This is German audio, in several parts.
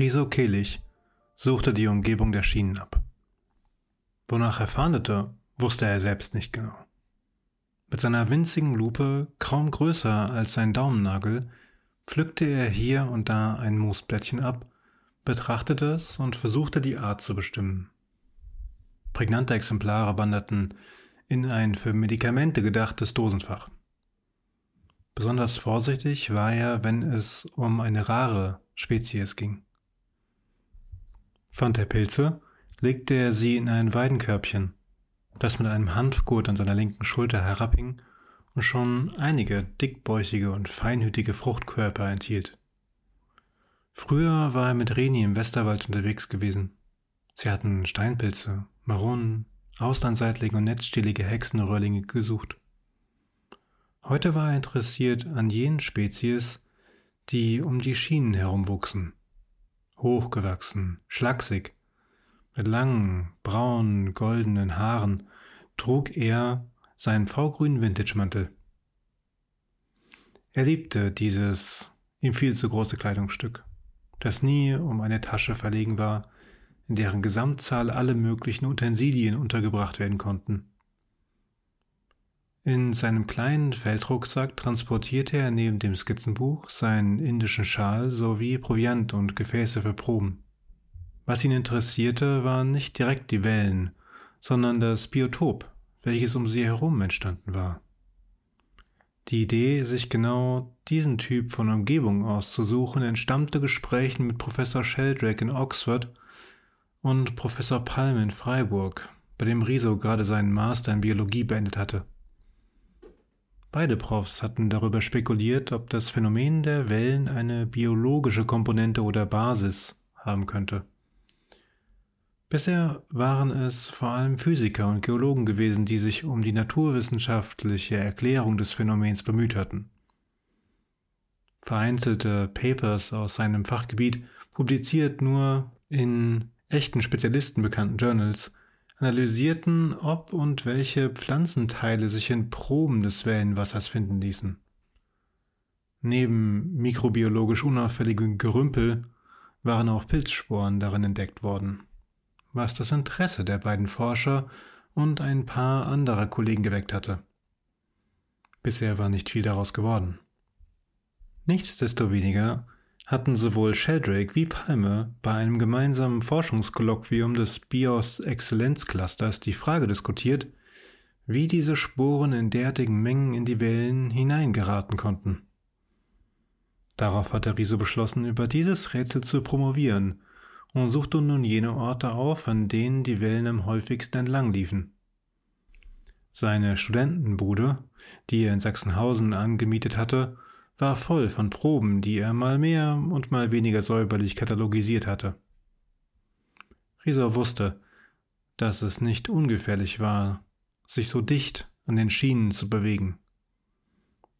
Riso Kehlich suchte die Umgebung der Schienen ab. Wonach er fahndete, wusste er selbst nicht genau. Mit seiner winzigen Lupe, kaum größer als sein Daumennagel, pflückte er hier und da ein Moosblättchen ab, betrachtete es und versuchte die Art zu bestimmen. Prägnante Exemplare wanderten in ein für Medikamente gedachtes Dosenfach. Besonders vorsichtig war er, wenn es um eine rare Spezies ging. Fand er Pilze, legte er sie in ein Weidenkörbchen, das mit einem Hanfgurt an seiner linken Schulter herabhing und schon einige dickbäuchige und feinhütige Fruchtkörper enthielt. Früher war er mit Reni im Westerwald unterwegs gewesen. Sie hatten Steinpilze, Maronen, Auslandseitlinge und netzstielige Hexenröhrlinge gesucht. Heute war er interessiert an jenen Spezies, die um die Schienen herum wuchsen. Hochgewachsen, schlaksig, mit langen, braunen, goldenen Haaren trug er seinen V-grünen Vintage-Mantel. Er liebte dieses ihm viel zu große Kleidungsstück, das nie um eine Tasche verlegen war, in deren Gesamtzahl alle möglichen Utensilien untergebracht werden konnten. In seinem kleinen Feldrucksack transportierte er neben dem Skizzenbuch seinen indischen Schal sowie Proviant und Gefäße für Proben. Was ihn interessierte, waren nicht direkt die Wellen, sondern das Biotop, welches um sie herum entstanden war. Die Idee, sich genau diesen Typ von Umgebung auszusuchen, entstammte Gesprächen mit Professor Sheldrake in Oxford und Professor Palm in Freiburg, bei dem Riso gerade seinen Master in Biologie beendet hatte. Beide Profs hatten darüber spekuliert, ob das Phänomen der Wellen eine biologische Komponente oder Basis haben könnte. Bisher waren es vor allem Physiker und Geologen gewesen, die sich um die naturwissenschaftliche Erklärung des Phänomens bemüht hatten. Vereinzelte Papers aus seinem Fachgebiet, publiziert nur in echten Spezialisten bekannten Journals, analysierten, ob und welche Pflanzenteile sich in Proben des Wellenwassers finden ließen. Neben mikrobiologisch unauffälligem Gerümpel waren auch Pilzsporen darin entdeckt worden, was das Interesse der beiden Forscher und ein paar anderer Kollegen geweckt hatte. Bisher war nicht viel daraus geworden. Nichtsdestoweniger hatten sowohl Sheldrake wie Palmer bei einem gemeinsamen Forschungskolloquium des BIOS Exzellenzclusters die Frage diskutiert, wie diese Sporen in derartigen Mengen in die Wellen hineingeraten konnten. Darauf hatte Riese beschlossen, über dieses Rätsel zu promovieren und suchte nun jene Orte auf, an denen die Wellen am häufigsten entlang liefen. Seine Studentenbude, die er in Sachsenhausen angemietet hatte, war voll von Proben, die er mal mehr und mal weniger säuberlich katalogisiert hatte. Riesau wusste, dass es nicht ungefährlich war, sich so dicht an den Schienen zu bewegen.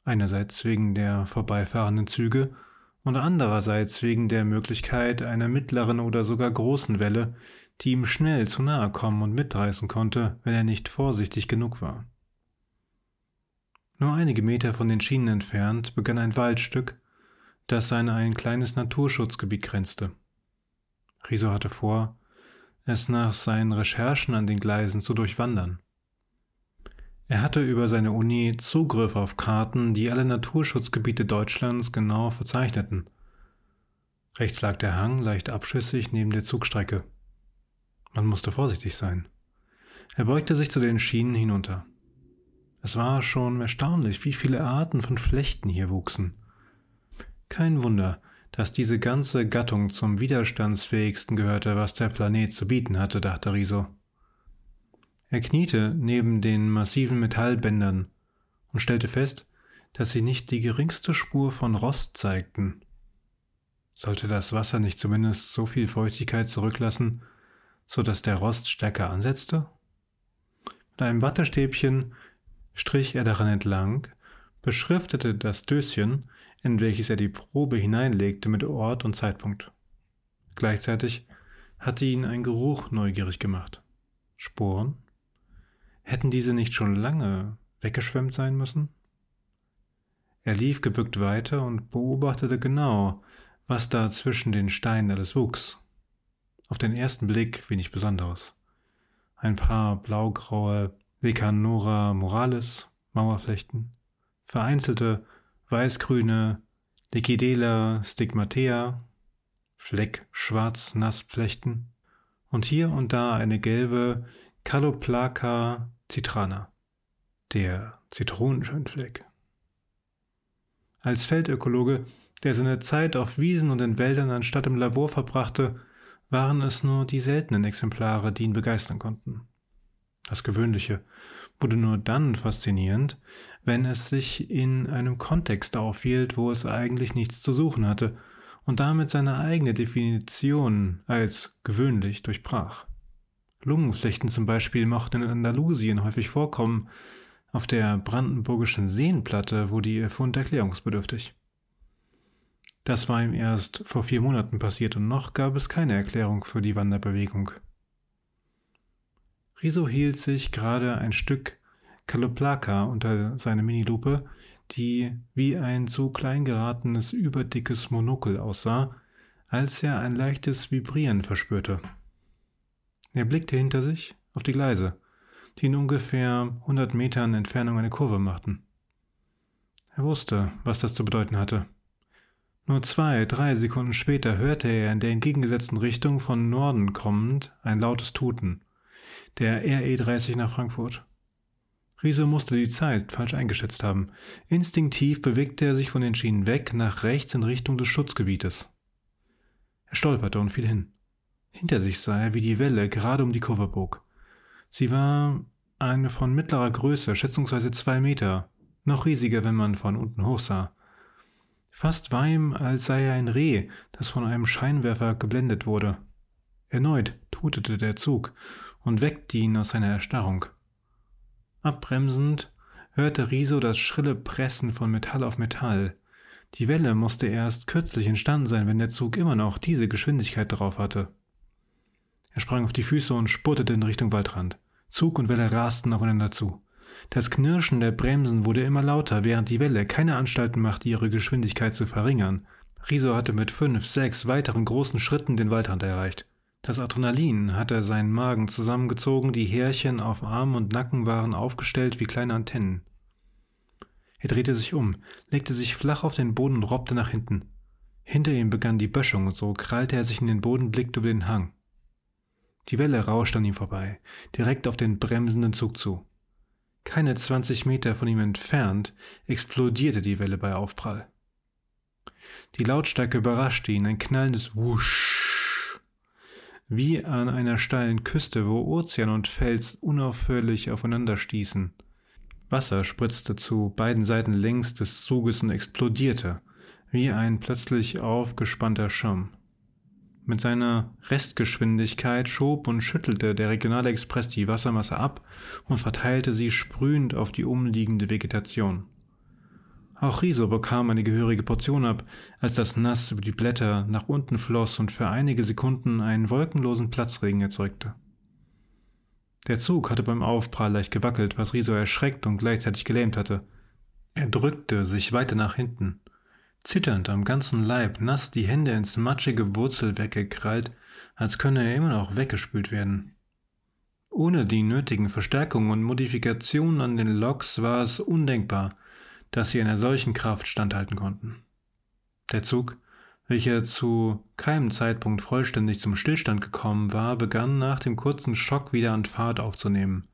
Einerseits wegen der vorbeifahrenden Züge und andererseits wegen der Möglichkeit einer mittleren oder sogar großen Welle, die ihm schnell zu nahe kommen und mitreißen konnte, wenn er nicht vorsichtig genug war. Nur einige Meter von den Schienen entfernt begann ein Waldstück, das an ein kleines Naturschutzgebiet grenzte. Riso hatte vor, es nach seinen Recherchen an den Gleisen zu durchwandern. Er hatte über seine Uni Zugriff auf Karten, die alle Naturschutzgebiete Deutschlands genau verzeichneten. Rechts lag der Hang leicht abschüssig neben der Zugstrecke. Man musste vorsichtig sein. Er beugte sich zu den Schienen hinunter. Es war schon erstaunlich, wie viele Arten von Flechten hier wuchsen. Kein Wunder, dass diese ganze Gattung zum widerstandsfähigsten gehörte, was der Planet zu bieten hatte, dachte Riso. Er kniete neben den massiven Metallbändern und stellte fest, dass sie nicht die geringste Spur von Rost zeigten. Sollte das Wasser nicht zumindest so viel Feuchtigkeit zurücklassen, so dass der Rost stärker ansetzte? Mit einem Wattestäbchen strich er daran entlang, beschriftete das Döschen, in welches er die Probe hineinlegte, mit Ort und Zeitpunkt. Gleichzeitig hatte ihn ein Geruch neugierig gemacht. Sporen? Hätten diese nicht schon lange weggeschwemmt sein müssen? Er lief gebückt weiter und beobachtete genau, was da zwischen den Steinen alles wuchs. Auf den ersten Blick wenig Besonderes. Ein paar blaugraue Vecanora Morales Mauerflechten, vereinzelte weißgrüne Lecidela stigmatea, Fleck-schwarz-nass-Flechten und hier und da eine gelbe Caloplaca citrana, der Zitronenscheinfleck. Als Feldökologe, der seine Zeit auf Wiesen und in Wäldern anstatt im Labor verbrachte, waren es nur die seltenen Exemplare, die ihn begeistern konnten. Das Gewöhnliche wurde nur dann faszinierend, wenn es sich in einem Kontext aufhielt, wo es eigentlich nichts zu suchen hatte und damit seine eigene Definition als gewöhnlich durchbrach. Lungenflechten zum Beispiel mochten in Andalusien häufig vorkommen, auf der brandenburgischen Seenplatte wurde ihr Fund erklärungsbedürftig. Das war ihm erst vor vier Monaten passiert und noch gab es keine Erklärung für die Wanderbewegung. Riso hielt sich gerade ein Stück Caloplaca unter seine Minilupe, die wie ein zu klein geratenes überdickes Monokel aussah, als er ein leichtes Vibrieren verspürte. Er blickte hinter sich auf die Gleise, die in ungefähr 100 Metern Entfernung eine Kurve machten. Er wusste, was das zu bedeuten hatte. Nur zwei, drei Sekunden später hörte er in der entgegengesetzten Richtung von Norden kommend ein lautes Tuten. Der RE 30 nach Frankfurt. Riese musste die Zeit falsch eingeschätzt haben. Instinktiv bewegte er sich von den Schienen weg nach rechts in Richtung des Schutzgebietes. Er stolperte und fiel hin. Hinter sich sah er, wie die Welle gerade um die Kurve bog. Sie war eine von mittlerer Größe, schätzungsweise zwei Meter, noch riesiger, wenn man von unten hoch sah. Fast war ihm, als sei er ein Reh, das von einem Scheinwerfer geblendet wurde. Erneut tutete der Zug und weckte ihn aus seiner Erstarrung. Abbremsend hörte Riso das schrille Pressen von Metall auf Metall. Die Welle musste erst kürzlich entstanden sein, wenn der Zug immer noch diese Geschwindigkeit drauf hatte. Er sprang auf die Füße und spurtete in Richtung Waldrand. Zug und Welle rasten aufeinander zu. Das Knirschen der Bremsen wurde immer lauter, während die Welle keine Anstalten machte, ihre Geschwindigkeit zu verringern. Riso hatte mit fünf, sechs weiteren großen Schritten den Waldrand erreicht. Das Adrenalin hatte seinen Magen zusammengezogen, die Härchen auf Arm und Nacken waren aufgestellt wie kleine Antennen. Er drehte sich um, legte sich flach auf den Boden und robbte nach hinten. Hinter ihm begann die Böschung, so krallte er sich in den Boden, blickte über den Hang. Die Welle rauschte an ihm vorbei, direkt auf den bremsenden Zug zu. Keine zwanzig Meter von ihm entfernt explodierte die Welle bei Aufprall. Die Lautstärke überraschte ihn, ein knallendes Wusch. Wie an einer steilen Küste, wo Ozean und Fels unaufhörlich aufeinander stießen. Wasser spritzte zu beiden Seiten längs des Zuges und explodierte, wie ein plötzlich aufgespannter Schirm. Mit seiner Restgeschwindigkeit schob und schüttelte der Regionalexpress die Wassermasse ab und verteilte sie sprühend auf die umliegende Vegetation. Auch Riso bekam eine gehörige Portion ab, als das Nass über die Blätter nach unten floss und für einige Sekunden einen wolkenlosen Platzregen erzeugte. Der Zug hatte beim Aufprall leicht gewackelt, was Riso erschreckt und gleichzeitig gelähmt hatte. Er drückte sich weiter nach hinten zitternd am ganzen Leib, nass die Hände ins matschige Wurzelwerk gekrallt, als könne er immer noch weggespült werden. Ohne die nötigen Verstärkungen und Modifikationen an den Loks war es undenkbar, dass sie einer solchen Kraft standhalten konnten. Der Zug, welcher zu keinem Zeitpunkt vollständig zum Stillstand gekommen war, begann nach dem kurzen Schock wieder an Fahrt aufzunehmen.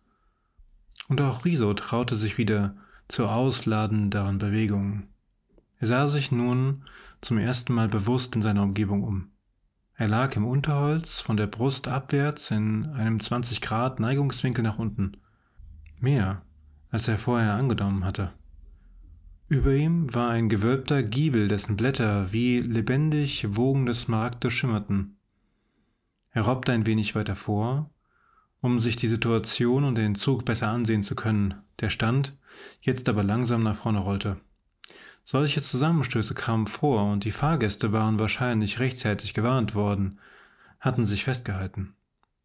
Und auch Riso traute sich wieder zu ausladenderen Bewegungen. Er sah sich nun zum ersten Mal bewusst in seiner Umgebung um. Er lag im Unterholz, von der Brust abwärts in einem 20 Grad Neigungswinkel nach unten. Mehr, als er vorher angenommen hatte. Über ihm war ein gewölbter Giebel, dessen Blätter wie lebendig wogende Smaragde schimmerten. Er robbte ein wenig weiter vor, um sich die Situation und den Zug besser ansehen zu können, der stand, jetzt aber langsam nach vorne rollte. Solche Zusammenstöße kamen vor und die Fahrgäste waren wahrscheinlich rechtzeitig gewarnt worden, hatten sich festgehalten.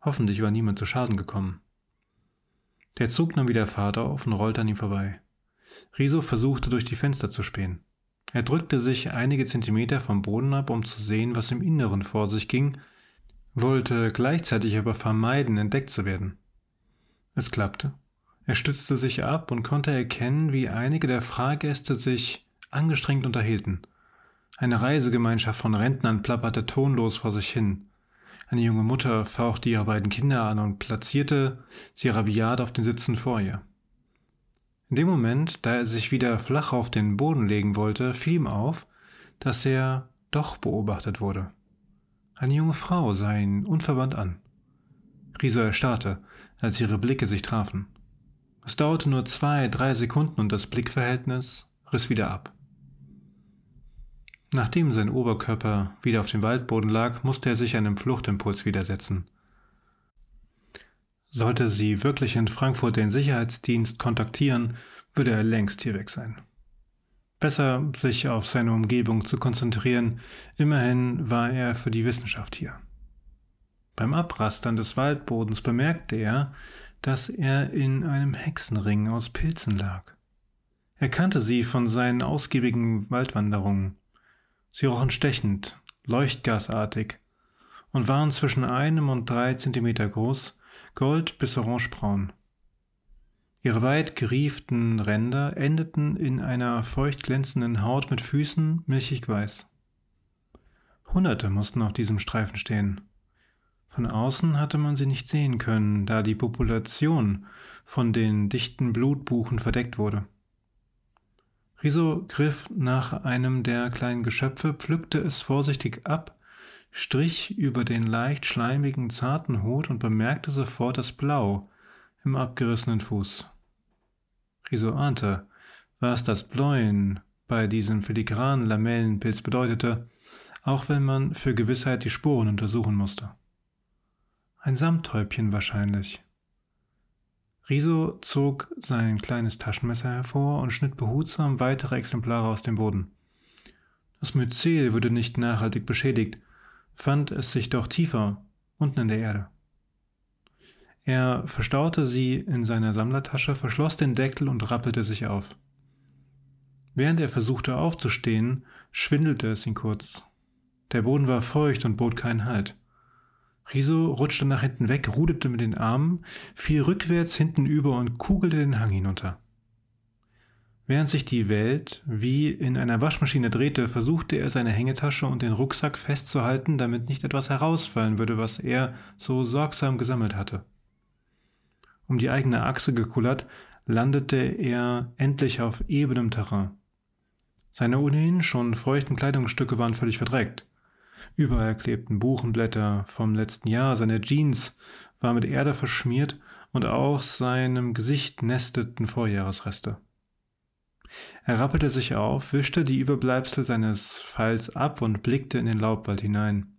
Hoffentlich war niemand zu Schaden gekommen. Der Zug nahm wieder Fahrt auf und rollte an ihm vorbei. Riso versuchte durch die Fenster zu spähen. Er drückte sich einige Zentimeter vom Boden ab, um zu sehen, was im Inneren vor sich ging, wollte gleichzeitig aber vermeiden, entdeckt zu werden. Es klappte. Er stützte sich ab und konnte erkennen, wie einige der Fahrgäste sich angestrengt unterhielten. Eine Reisegemeinschaft von Rentnern plapperte tonlos vor sich hin. Eine junge Mutter fauchte ihre beiden Kinder an und platzierte sie rabiat auf den Sitzen vor ihr. In dem Moment, da er sich wieder flach auf den Boden legen wollte, fiel ihm auf, dass er doch beobachtet wurde. Eine junge Frau sah ihn unverwandt an. Riso erstarrte, als ihre Blicke sich trafen. Es dauerte nur zwei, drei Sekunden und das Blickverhältnis riss wieder ab. Nachdem sein Oberkörper wieder auf dem Waldboden lag, musste er sich einem Fluchtimpuls widersetzen. Sollte sie wirklich in Frankfurt den Sicherheitsdienst kontaktieren, würde er längst hier weg sein. Besser, sich auf seine Umgebung zu konzentrieren, immerhin war er für die Wissenschaft hier. Beim Abrastern des Waldbodens bemerkte er, dass er in einem Hexenring aus Pilzen lag. Er kannte sie von seinen ausgiebigen Waldwanderungen. Sie rochen stechend, leuchtgasartig und waren zwischen einem und drei Zentimeter groß, gold bis orangebraun. Ihre weit gerieften Ränder endeten in einer feucht glänzenden Haut mit Füßen milchig weiß. Hunderte mussten auf diesem Streifen stehen. Von außen hatte man sie nicht sehen können, da die Population von den dichten Blutbuchen verdeckt wurde. Riso griff nach einem der kleinen Geschöpfe, pflückte es vorsichtig ab, strich über den leicht schleimigen, zarten Hut und bemerkte sofort das Blau im abgerissenen Fuß. Riso ahnte, was das Bläuen bei diesem filigranen Lamellenpilz bedeutete, auch wenn man für Gewissheit die Spuren untersuchen musste. Ein Samthäubchen wahrscheinlich. Riso zog sein kleines Taschenmesser hervor und schnitt behutsam weitere Exemplare aus dem Boden. Das Myzel würde nicht nachhaltig beschädigt, fand es sich doch tiefer, unten in der Erde. Er verstaute sie in seiner Sammlertasche, verschloss den Deckel und rappelte sich auf. Während er versuchte aufzustehen, schwindelte es ihn kurz. Der Boden war feucht und bot keinen Halt. Riso rutschte nach hinten weg, ruderte mit den Armen, fiel rückwärts hinten über und kugelte den Hang hinunter. Während sich die Welt wie in einer Waschmaschine drehte, versuchte er seine Hängetasche und den Rucksack festzuhalten, damit nicht etwas herausfallen würde, was er so sorgsam gesammelt hatte. Um die eigene Achse gekullert, landete er endlich auf ebenem Terrain. Seine ohnehin schon feuchten Kleidungsstücke waren völlig verdreckt. Überall klebten Buchenblätter vom letzten Jahr, seine Jeans war mit Erde verschmiert und auch seinem Gesicht nesteten Vorjahresreste. Er rappelte sich auf, wischte die Überbleibsel seines Pfeils ab und blickte in den Laubwald hinein.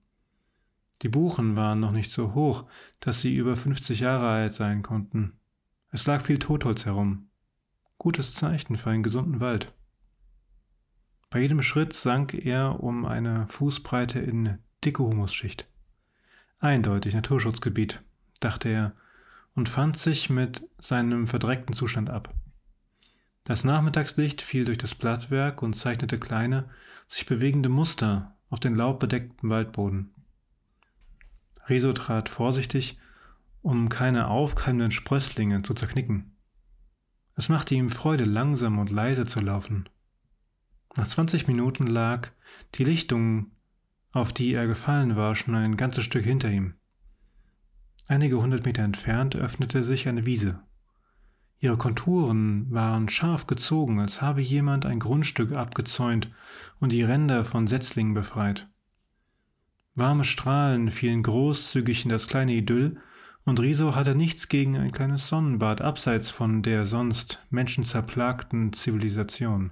Die Buchen waren noch nicht so hoch, dass sie über 50 Jahre alt sein konnten. Es lag viel Totholz herum. Gutes Zeichen für einen gesunden Wald. Bei jedem Schritt sank er um eine Fußbreite in dicke Humusschicht. Eindeutig Naturschutzgebiet, dachte er und fand sich mit seinem verdreckten Zustand ab. Das Nachmittagslicht fiel durch das Blattwerk und zeichnete kleine, sich bewegende Muster auf den laubbedeckten Waldboden. Riso trat vorsichtig, um keine aufkeimenden Sprösslinge zu zerknicken. Es machte ihm Freude, langsam und leise zu laufen, nach 20 Minuten lag die Lichtung, auf die er gefallen war, schon ein ganzes Stück hinter ihm. Einige hundert Meter entfernt öffnete sich eine Wiese. Ihre Konturen waren scharf gezogen, als habe jemand ein Grundstück abgezäunt und die Ränder von Setzlingen befreit. Warme Strahlen fielen großzügig in das kleine Idyll, und Riso hatte nichts gegen ein kleines Sonnenbad abseits von der sonst menschenzerplagten Zivilisation.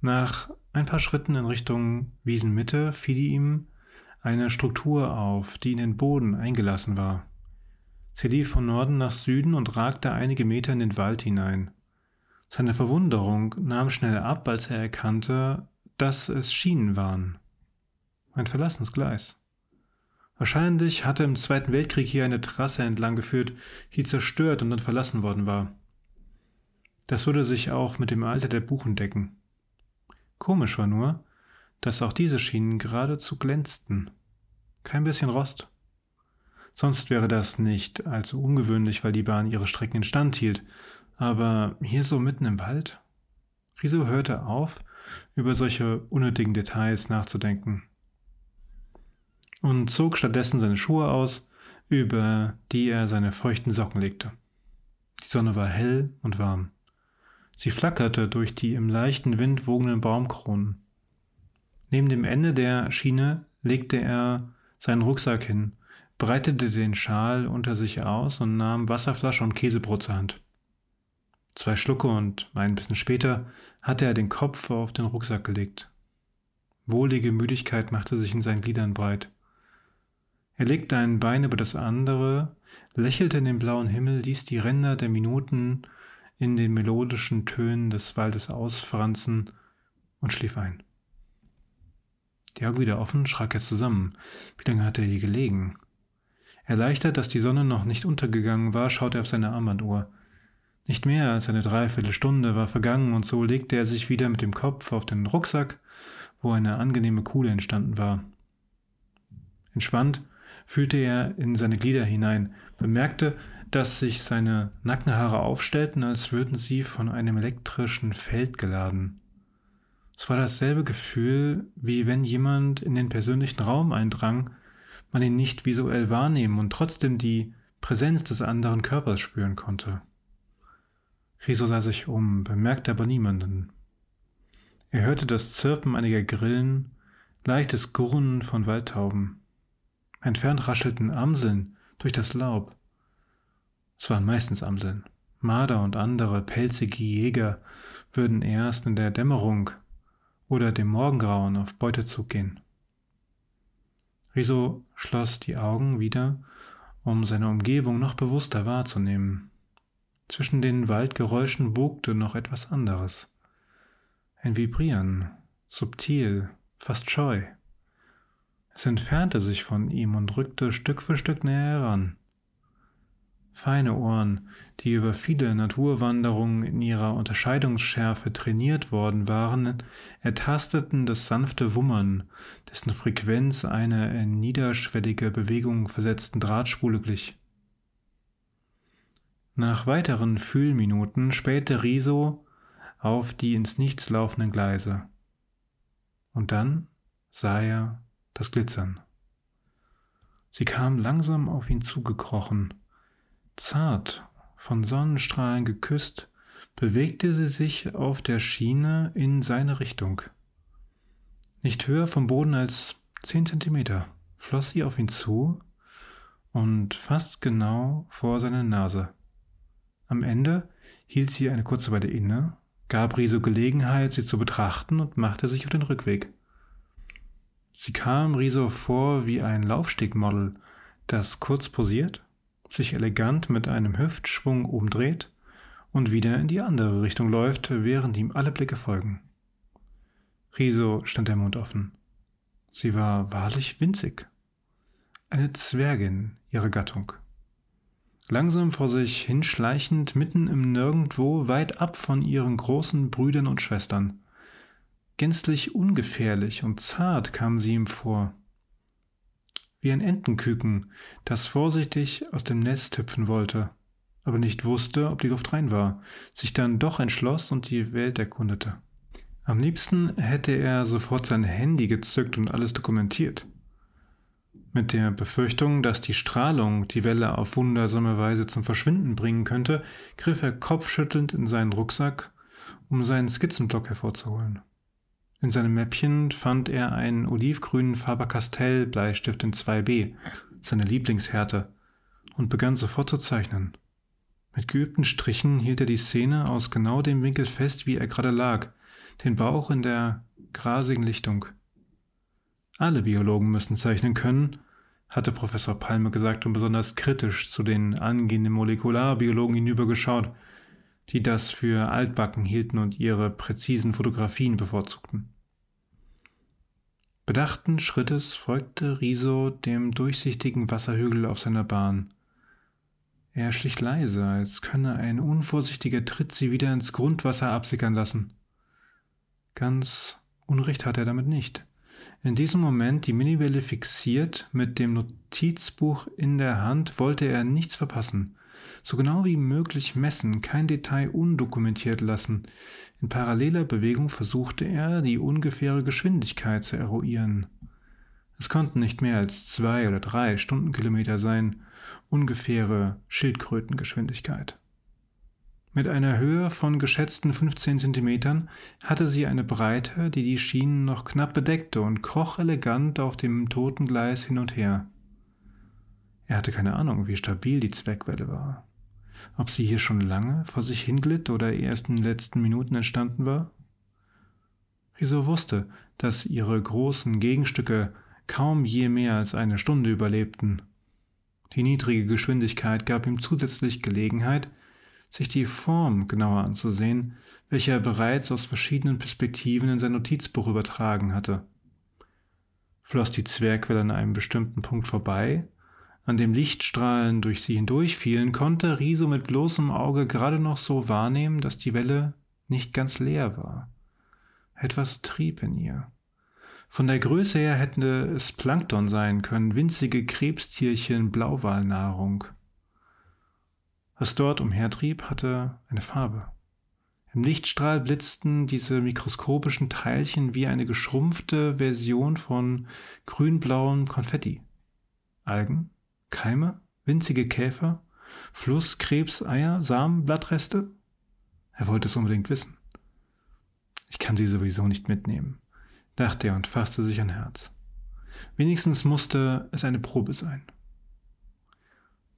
Nach ein paar Schritten in Richtung Wiesenmitte fiel ihm eine Struktur auf, die in den Boden eingelassen war. Sie lief von Norden nach Süden und ragte einige Meter in den Wald hinein. Seine Verwunderung nahm schnell ab, als er erkannte, dass es Schienen waren. Ein verlassenes Gleis. Wahrscheinlich hatte im Zweiten Weltkrieg hier eine Trasse entlang geführt, die zerstört und dann verlassen worden war. Das würde sich auch mit dem Alter der Buchen decken. Komisch war nur, dass auch diese Schienen geradezu glänzten. Kein bisschen Rost. Sonst wäre das nicht allzu ungewöhnlich, weil die Bahn ihre Strecken instand hielt. Aber hier so mitten im Wald? Riso hörte auf, über solche unnötigen Details nachzudenken und zog stattdessen seine Schuhe aus, über die er seine feuchten Socken legte. Die Sonne war hell und warm. Sie flackerte durch die im leichten Wind wogenden Baumkronen. Neben dem Ende der Schiene legte er seinen Rucksack hin, breitete den Schal unter sich aus und nahm Wasserflasche und Käsebrot zur Hand. Zwei Schlucke und ein bisschen später hatte er den Kopf auf den Rucksack gelegt. Wohlige Müdigkeit machte sich in seinen Gliedern breit. Er legte ein Bein über das andere, lächelte in den blauen Himmel, ließ die Ränder der Minuten in den melodischen Tönen des Waldes ausfranzen und schlief ein. Die Augen wieder offen, schrak er zusammen. Wie lange hatte er hier gelegen? Erleichtert, dass die Sonne noch nicht untergegangen war, schaute er auf seine Armbanduhr. Nicht mehr als eine Dreiviertelstunde war vergangen, und so legte er sich wieder mit dem Kopf auf den Rucksack, wo eine angenehme Kuhle entstanden war. Entspannt fühlte er in seine Glieder hinein, bemerkte, dass sich seine Nackenhaare aufstellten, als würden sie von einem elektrischen Feld geladen. Es war dasselbe Gefühl, wie wenn jemand in den persönlichen Raum eindrang, man ihn nicht visuell wahrnehmen und trotzdem die Präsenz des anderen Körpers spüren konnte. Riso sah sich um, bemerkte aber niemanden. Er hörte das Zirpen einiger Grillen, leichtes Gurren von Waldtauben. Entfernt raschelten Amseln durch das Laub. Es waren meistens Amseln. Marder und andere pelzige Jäger würden erst in der Dämmerung oder dem Morgengrauen auf Beutezug gehen. Riso schloss die Augen wieder, um seine Umgebung noch bewusster wahrzunehmen. Zwischen den Waldgeräuschen wogte noch etwas anderes. Ein Vibrieren, subtil, fast scheu. Es entfernte sich von ihm und rückte Stück für Stück näher heran. Feine Ohren, die über viele Naturwanderungen in ihrer Unterscheidungsschärfe trainiert worden waren, ertasteten das sanfte Wummern, dessen Frequenz einer in niederschwellige Bewegung versetzten Drahtspule glich. Nach weiteren Fühlminuten spähte Riso auf die ins Nichts laufenden Gleise. Und dann sah er das Glitzern. Sie kam langsam auf ihn zugekrochen. Zart, von Sonnenstrahlen geküsst, bewegte sie sich auf der Schiene in seine Richtung. Nicht höher vom Boden als zehn Zentimeter floss sie auf ihn zu und fast genau vor seine Nase. Am Ende hielt sie eine kurze Weile inne, gab Riso Gelegenheit, sie zu betrachten und machte sich auf den Rückweg. Sie kam Riso vor wie ein Laufstegmodel, das kurz posiert, sich elegant mit einem Hüftschwung umdreht und wieder in die andere Richtung läuft, während ihm alle Blicke folgen. Riso stand der Mund offen. Sie war wahrlich winzig. Eine Zwergin ihrer Gattung. Langsam vor sich hinschleichend, mitten im Nirgendwo, weit ab von ihren großen Brüdern und Schwestern. Gänzlich ungefährlich und zart kam sie ihm vor. Wie ein Entenküken, das vorsichtig aus dem Nest hüpfen wollte, aber nicht wusste, ob die Luft rein war, sich dann doch entschloss und die Welt erkundete. Am liebsten hätte er sofort sein Handy gezückt und alles dokumentiert. Mit der Befürchtung, dass die Strahlung die Welle auf wundersame Weise zum Verschwinden bringen könnte, griff er kopfschüttelnd in seinen Rucksack, um seinen Skizzenblock hervorzuholen. In seinem Mäppchen fand er einen olivgrünen Faber-Castell-Bleistift in 2b, seine Lieblingshärte, und begann sofort zu zeichnen. Mit geübten Strichen hielt er die Szene aus genau dem Winkel fest, wie er gerade lag, den Bauch in der grasigen Lichtung. Alle Biologen müssen zeichnen können, hatte Professor Palme gesagt und besonders kritisch zu den angehenden Molekularbiologen hinübergeschaut, die das für altbacken hielten und ihre präzisen Fotografien bevorzugten. Bedachten Schrittes folgte Riso dem durchsichtigen Wasserhügel auf seiner Bahn. Er schlich leise, als könne ein unvorsichtiger Tritt sie wieder ins Grundwasser absickern lassen. Ganz Unrecht hat er damit nicht. In diesem Moment, die Miniwelle fixiert, mit dem Notizbuch in der Hand, wollte er nichts verpassen. So genau wie möglich messen, kein Detail undokumentiert lassen. In paralleler Bewegung versuchte er, die ungefähre Geschwindigkeit zu eruieren. Es konnten nicht mehr als zwei oder drei Stundenkilometer sein, ungefähre Schildkrötengeschwindigkeit. Mit einer Höhe von geschätzten 15 Zentimetern hatte sie eine Breite, die die Schienen noch knapp bedeckte und kroch elegant auf dem toten Gleis hin und her. Er hatte keine Ahnung, wie stabil die Zweckwelle war. Ob sie hier schon lange vor sich hinglitt oder erst in den letzten Minuten entstanden war? Riso wusste, dass ihre großen Gegenstücke kaum je mehr als eine Stunde überlebten. Die niedrige Geschwindigkeit gab ihm zusätzlich Gelegenheit, sich die Form genauer anzusehen, welche er bereits aus verschiedenen Perspektiven in sein Notizbuch übertragen hatte. Floss die Zwergwelle an einem bestimmten Punkt vorbei, an dem Lichtstrahlen durch sie hindurchfielen, konnte Riso mit bloßem Auge gerade noch so wahrnehmen, dass die Welle nicht ganz leer war. Etwas trieb in ihr. Von der Größe her hätte es Plankton sein können, winzige Krebstierchen Blauwalnahrung. Was dort umhertrieb, hatte eine Farbe. Im Lichtstrahl blitzten diese mikroskopischen Teilchen wie eine geschrumpfte Version von grünblauem Konfetti. Algen, Keime, winzige Käfer, Fluss, Krebs, Eier, Samen, Blattreste? Er wollte es unbedingt wissen. Ich kann sie sowieso nicht mitnehmen, dachte er und fasste sich ein Herz. Wenigstens musste es eine Probe sein.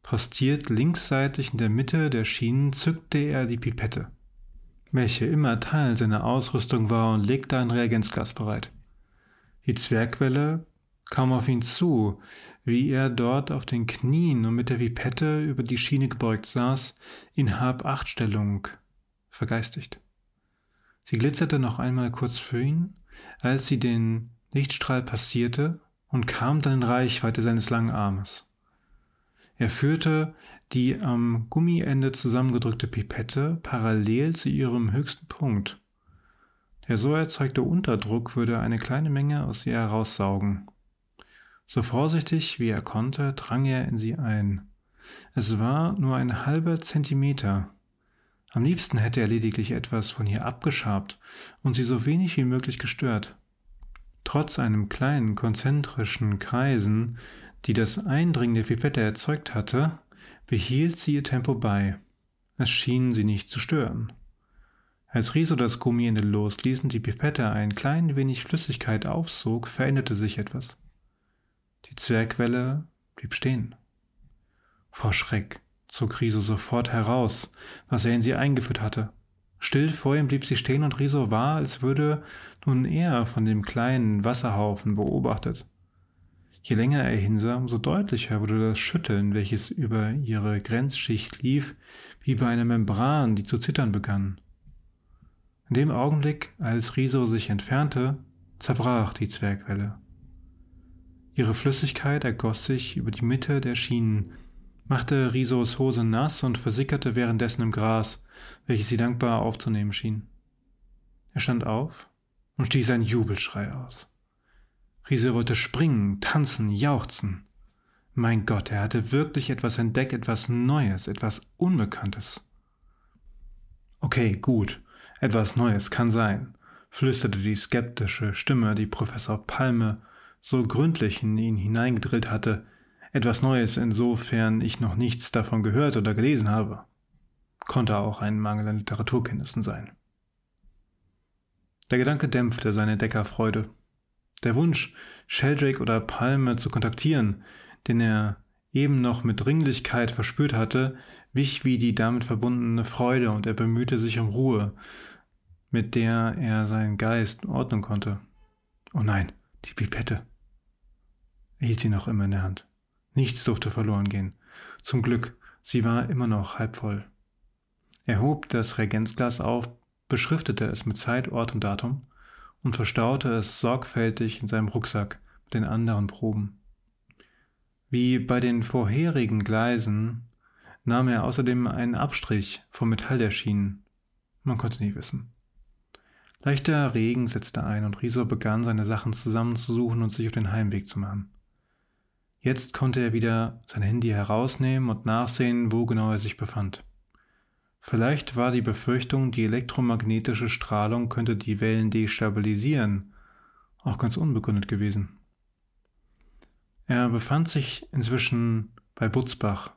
Postiert linksseitig in der Mitte der Schienen zückte er die Pipette, welche immer Teil seiner Ausrüstung war, und legte ein Reagenzglas bereit. Die Zwergwelle kam auf ihn zu, wie er dort auf den Knien und mit der Pipette über die Schiene gebeugt saß, in Hab-Acht-Stellung vergeistigt. Sie glitzerte noch einmal kurz für ihn, als sie den Lichtstrahl passierte und kam dann in Reichweite seines langen Armes. Er führte die am Gummiende zusammengedrückte Pipette parallel zu ihrem höchsten Punkt. Der so erzeugte Unterdruck würde eine kleine Menge aus ihr heraussaugen. So vorsichtig wie er konnte, drang er in sie ein. Es war nur ein halber Zentimeter. Am liebsten hätte er lediglich etwas von ihr abgeschabt und sie so wenig wie möglich gestört. Trotz einem kleinen konzentrischen Kreisen die das Eindringen der Pipette erzeugt hatte, behielt sie ihr Tempo bei. Es schien sie nicht zu stören. Als Riso das Gummiende losließ und die Pipette ein klein wenig Flüssigkeit aufsog, veränderte sich etwas. Die Zwergwelle blieb stehen. Vor Schreck zog Riso sofort heraus, was er in sie eingeführt hatte. Still vor ihm blieb sie stehen und Riso war, als würde nun er von dem kleinen Wasserhaufen beobachtet. Je länger er hinsah, umso deutlicher wurde das Schütteln, welches über ihre Grenzschicht lief, wie bei einer Membran, die zu zittern begann. In dem Augenblick, als Riso sich entfernte, zerbrach die Zwergwelle. Ihre Flüssigkeit ergoss sich über die Mitte der Schienen, machte Risos Hose nass und versickerte währenddessen im Gras, welches sie dankbar aufzunehmen schien. Er stand auf und stieß einen Jubelschrei aus. Riese wollte springen, tanzen, jauchzen. Mein Gott, er hatte wirklich etwas entdeckt, etwas Neues, etwas Unbekanntes. Okay, gut, etwas Neues kann sein, flüsterte die skeptische Stimme, die Professor Palme so gründlich in ihn hineingedrillt hatte, etwas Neues insofern ich noch nichts davon gehört oder gelesen habe. Konnte auch ein Mangel an Literaturkenntnissen sein. Der Gedanke dämpfte seine Deckerfreude. Der Wunsch, Sheldrake oder Palme zu kontaktieren, den er eben noch mit Dringlichkeit verspürt hatte, wich wie die damit verbundene Freude und er bemühte sich um Ruhe, mit der er seinen Geist ordnen konnte. Oh nein, die Pipette. Hielt sie noch immer in der Hand. Nichts durfte verloren gehen. Zum Glück, sie war immer noch halb voll. Er hob das Reagenzglas auf, beschriftete es mit Zeit, Ort und Datum und verstaute es sorgfältig in seinem Rucksack mit den anderen Proben. Wie bei den vorherigen Gleisen nahm er außerdem einen Abstrich vom Metall der Schienen. Man konnte nie wissen. Leichter Regen setzte ein und Riso begann, seine Sachen zusammenzusuchen und sich auf den Heimweg zu machen. Jetzt konnte er wieder sein Handy herausnehmen und nachsehen, wo genau er sich befand. Vielleicht war die Befürchtung, die elektromagnetische Strahlung könnte die Wellen destabilisieren, auch ganz unbegründet gewesen. Er befand sich inzwischen bei Butzbach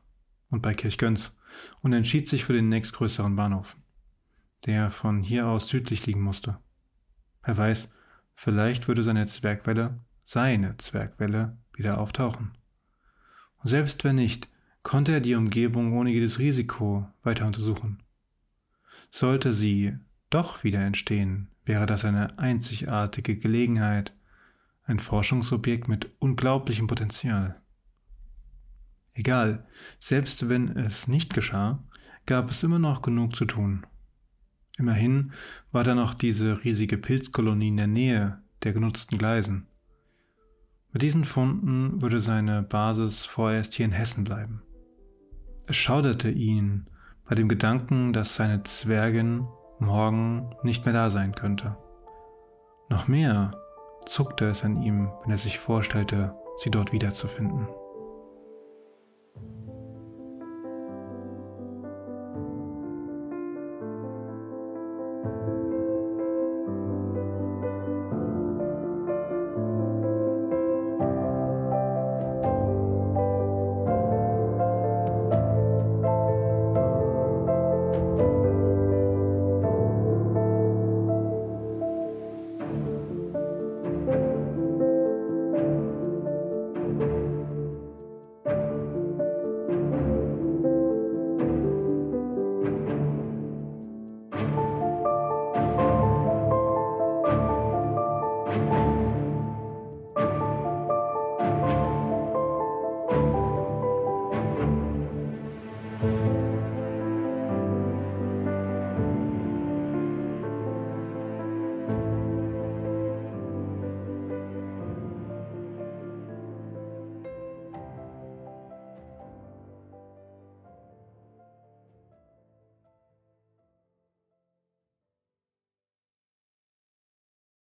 und bei Kirchgöns und entschied sich für den nächstgrößeren Bahnhof, der von hier aus südlich liegen musste. Wer weiß, vielleicht würde seine Zwergwelle, seine Zwergwelle, wieder auftauchen. Und selbst wenn nicht, konnte er die Umgebung ohne jedes Risiko weiter untersuchen. Sollte sie doch wieder entstehen, wäre das eine einzigartige Gelegenheit, ein Forschungsobjekt mit unglaublichem Potenzial. Egal, selbst wenn es nicht geschah, gab es immer noch genug zu tun. Immerhin war da noch diese riesige Pilzkolonie in der Nähe der genutzten Gleisen. Mit diesen Funden würde seine Basis vorerst hier in Hessen bleiben. Es schauderte ihn bei dem Gedanken, dass seine Zwergin morgen nicht mehr da sein könnte. Noch mehr zuckte es an ihm, wenn er sich vorstellte, sie dort wiederzufinden.